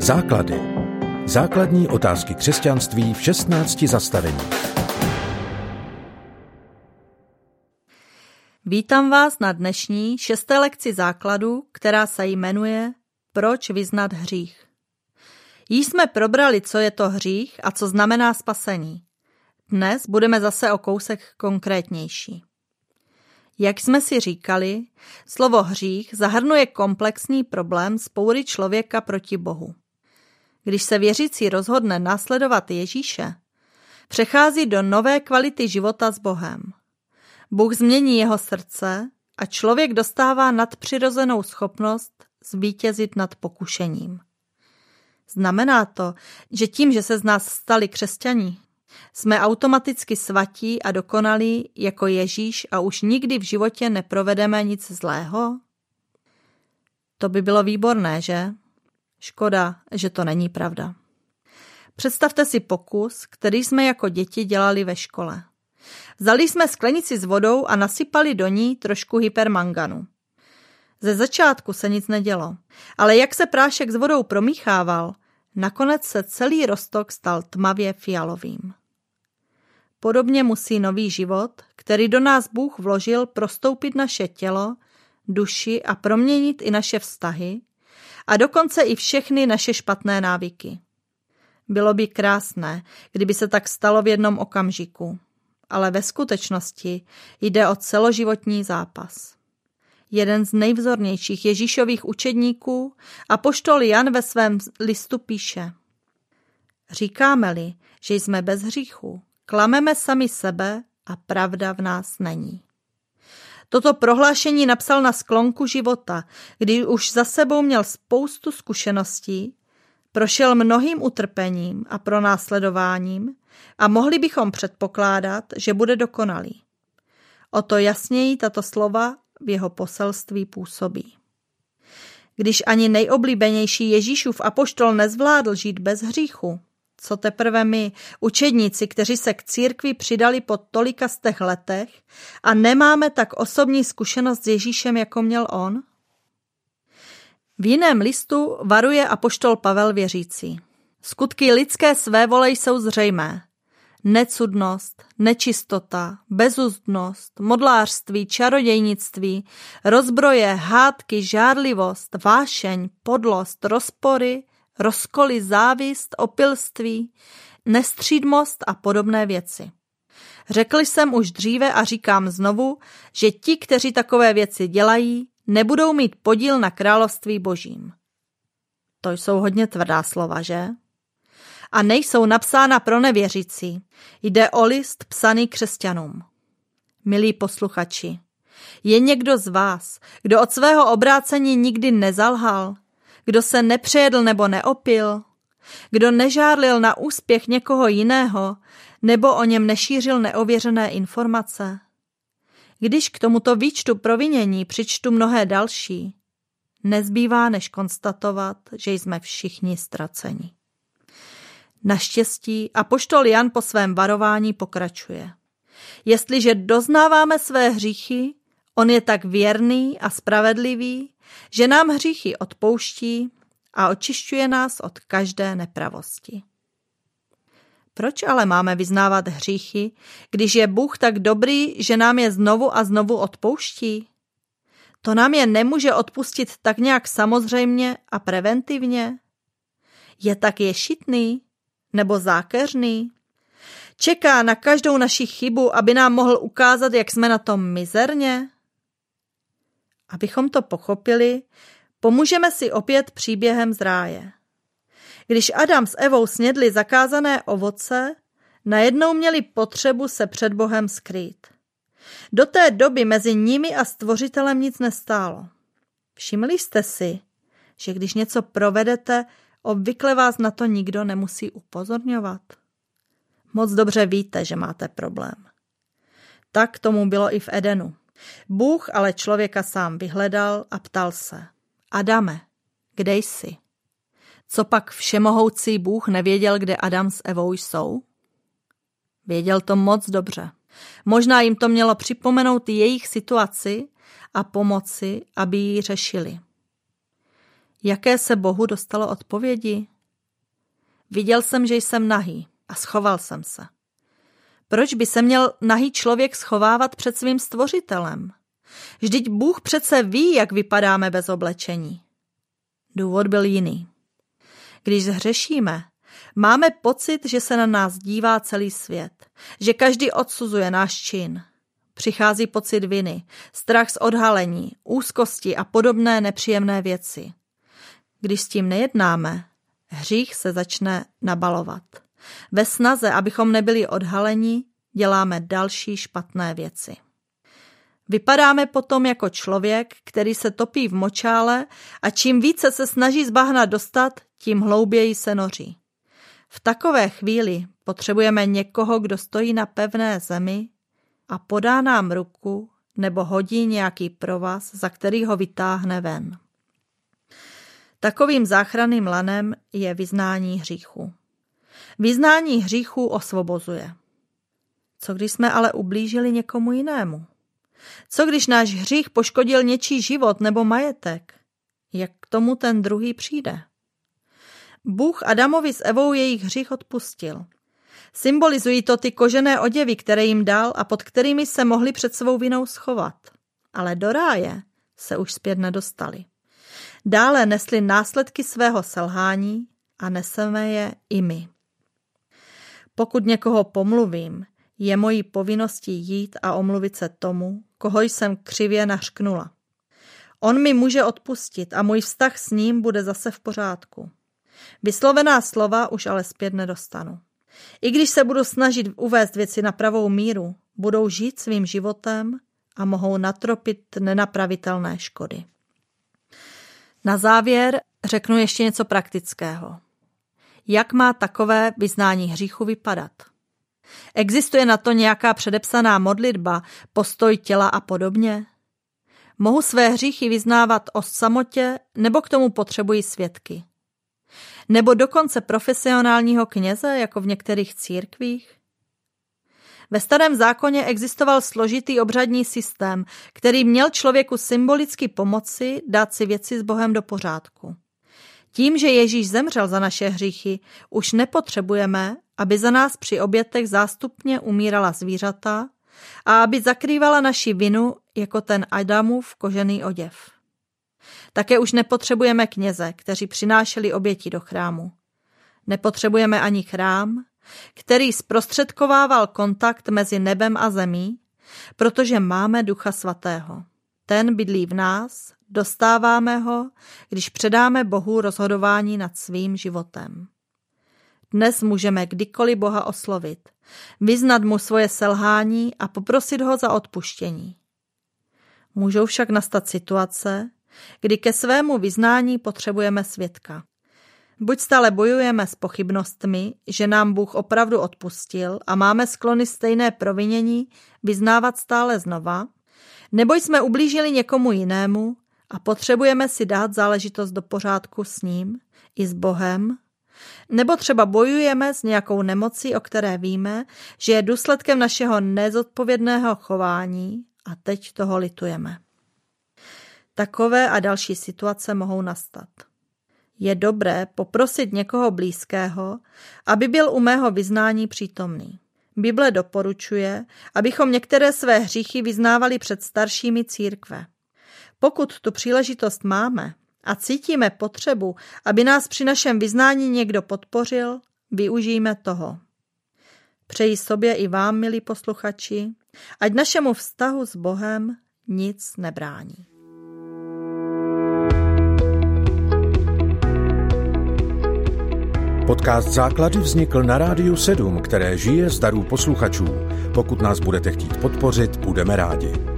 Základy. Základní otázky křesťanství v 16 zastavení. Vítám vás na dnešní šesté lekci základu, která se jmenuje Proč vyznat hřích. Již jsme probrali, co je to hřích a co znamená spasení. Dnes budeme zase o kousek konkrétnější. Jak jsme si říkali, slovo hřích zahrnuje komplexní problém spoury člověka proti Bohu. Když se věřící rozhodne následovat Ježíše, přechází do nové kvality života s Bohem. Bůh změní jeho srdce a člověk dostává nadpřirozenou schopnost zvítězit nad pokušením. Znamená to, že tím, že se z nás stali křesťaní, jsme automaticky svatí a dokonalí jako Ježíš a už nikdy v životě neprovedeme nic zlého? To by bylo výborné, že? Škoda, že to není pravda. Představte si pokus, který jsme jako děti dělali ve škole. Vzali jsme sklenici s vodou a nasypali do ní trošku hypermanganu. Ze začátku se nic nedělo, ale jak se prášek s vodou promíchával, nakonec se celý rostok stal tmavě fialovým. Podobně musí nový život, který do nás Bůh vložil, prostoupit naše tělo, duši a proměnit i naše vztahy a dokonce i všechny naše špatné návyky. Bylo by krásné, kdyby se tak stalo v jednom okamžiku, ale ve skutečnosti jde o celoživotní zápas. Jeden z nejvzornějších Ježíšových učedníků a poštol Jan ve svém listu píše Říkáme-li, že jsme bez hříchu, Klameme sami sebe a pravda v nás není. Toto prohlášení napsal na sklonku života, kdy už za sebou měl spoustu zkušeností, prošel mnohým utrpením a pronásledováním a mohli bychom předpokládat, že bude dokonalý. O to jasněji tato slova v jeho poselství působí. Když ani nejoblíbenější Ježíšův apoštol nezvládl žít bez hříchu, co teprve my, učedníci, kteří se k církvi přidali po tolika stech letech a nemáme tak osobní zkušenost s Ježíšem, jako měl on? V jiném listu varuje apoštol Pavel věřící. Skutky lidské své vole jsou zřejmé. Necudnost, nečistota, bezuzdnost, modlářství, čarodějnictví, rozbroje, hádky, žárlivost, vášeň, podlost, rozpory, rozkoly, závist, opilství, nestřídmost a podobné věci. Řekl jsem už dříve a říkám znovu, že ti, kteří takové věci dělají, nebudou mít podíl na království božím. To jsou hodně tvrdá slova, že? A nejsou napsána pro nevěřící. Jde o list psaný křesťanům. Milí posluchači, je někdo z vás, kdo od svého obrácení nikdy nezalhal, kdo se nepřejedl nebo neopil, kdo nežárlil na úspěch někoho jiného nebo o něm nešířil neověřené informace. Když k tomuto výčtu provinění přičtu mnohé další, nezbývá než konstatovat, že jsme všichni ztraceni. Naštěstí a poštol Jan po svém varování pokračuje. Jestliže doznáváme své hříchy, on je tak věrný a spravedlivý, že nám hříchy odpouští a očišťuje nás od každé nepravosti. Proč ale máme vyznávat hříchy, když je Bůh tak dobrý, že nám je znovu a znovu odpouští? To nám je nemůže odpustit tak nějak samozřejmě a preventivně? Je tak ješitný nebo zákeřný? Čeká na každou naši chybu, aby nám mohl ukázat, jak jsme na tom mizerně? Abychom to pochopili, pomůžeme si opět příběhem z ráje. Když Adam s Evou snědli zakázané ovoce, najednou měli potřebu se před Bohem skrýt. Do té doby mezi nimi a stvořitelem nic nestálo. Všimli jste si, že když něco provedete, obvykle vás na to nikdo nemusí upozorňovat. Moc dobře víte, že máte problém. Tak tomu bylo i v Edenu. Bůh ale člověka sám vyhledal a ptal se. Adame, kde jsi? Co pak všemohoucí Bůh nevěděl, kde Adam s Evou jsou? Věděl to moc dobře. Možná jim to mělo připomenout jejich situaci a pomoci, aby ji řešili. Jaké se Bohu dostalo odpovědi? Viděl jsem, že jsem nahý a schoval jsem se. Proč by se měl nahý člověk schovávat před svým stvořitelem? Vždyť Bůh přece ví, jak vypadáme bez oblečení. Důvod byl jiný. Když zhřešíme, máme pocit, že se na nás dívá celý svět, že každý odsuzuje náš čin. Přichází pocit viny, strach z odhalení, úzkosti a podobné nepříjemné věci. Když s tím nejednáme, hřích se začne nabalovat. Ve snaze, abychom nebyli odhaleni, děláme další špatné věci. Vypadáme potom jako člověk, který se topí v močále a čím více se snaží z bahna dostat, tím hlouběji se noří. V takové chvíli potřebujeme někoho, kdo stojí na pevné zemi a podá nám ruku nebo hodí nějaký provaz, za který ho vytáhne ven. Takovým záchranným lanem je vyznání hříchu. Vyznání hříchu osvobozuje. Co když jsme ale ublížili někomu jinému? Co když náš hřích poškodil něčí život nebo majetek? Jak k tomu ten druhý přijde? Bůh Adamovi s Evou jejich hřích odpustil. Symbolizují to ty kožené oděvy, které jim dal a pod kterými se mohli před svou vinou schovat. Ale do ráje se už zpět nedostali. Dále nesli následky svého selhání a neseme je i my. Pokud někoho pomluvím, je mojí povinností jít a omluvit se tomu, koho jsem křivě nařknula. On mi může odpustit a můj vztah s ním bude zase v pořádku. Vyslovená slova už ale zpět nedostanu. I když se budu snažit uvést věci na pravou míru, budou žít svým životem a mohou natropit nenapravitelné škody. Na závěr řeknu ještě něco praktického. Jak má takové vyznání hříchu vypadat? Existuje na to nějaká předepsaná modlitba, postoj těla a podobně? Mohu své hříchy vyznávat o samotě nebo k tomu potřebuji svědky? Nebo dokonce profesionálního kněze, jako v některých církvích? Ve starém zákoně existoval složitý obřadní systém, který měl člověku symbolicky pomoci dát si věci s Bohem do pořádku. Tím, že Ježíš zemřel za naše hříchy, už nepotřebujeme, aby za nás při obětech zástupně umírala zvířata a aby zakrývala naši vinu jako ten Adamův kožený oděv. Také už nepotřebujeme kněze, kteří přinášeli oběti do chrámu. Nepotřebujeme ani chrám, který zprostředkovával kontakt mezi nebem a zemí, protože máme Ducha Svatého. Ten bydlí v nás, dostáváme ho, když předáme Bohu rozhodování nad svým životem. Dnes můžeme kdykoliv Boha oslovit, vyznat mu svoje selhání a poprosit ho za odpuštění. Můžou však nastat situace, kdy ke svému vyznání potřebujeme svědka. Buď stále bojujeme s pochybnostmi, že nám Bůh opravdu odpustil a máme sklony stejné provinění vyznávat stále znova, nebo jsme ublížili někomu jinému a potřebujeme si dát záležitost do pořádku s ním i s Bohem, nebo třeba bojujeme s nějakou nemocí, o které víme, že je důsledkem našeho nezodpovědného chování a teď toho litujeme. Takové a další situace mohou nastat. Je dobré poprosit někoho blízkého, aby byl u mého vyznání přítomný. Bible doporučuje, abychom některé své hříchy vyznávali před staršími církve. Pokud tu příležitost máme a cítíme potřebu, aby nás při našem vyznání někdo podpořil, využijme toho. Přeji sobě i vám, milí posluchači, ať našemu vztahu s Bohem nic nebrání. Podcast Základy vznikl na Rádiu 7, které žije z darů posluchačů. Pokud nás budete chtít podpořit, budeme rádi.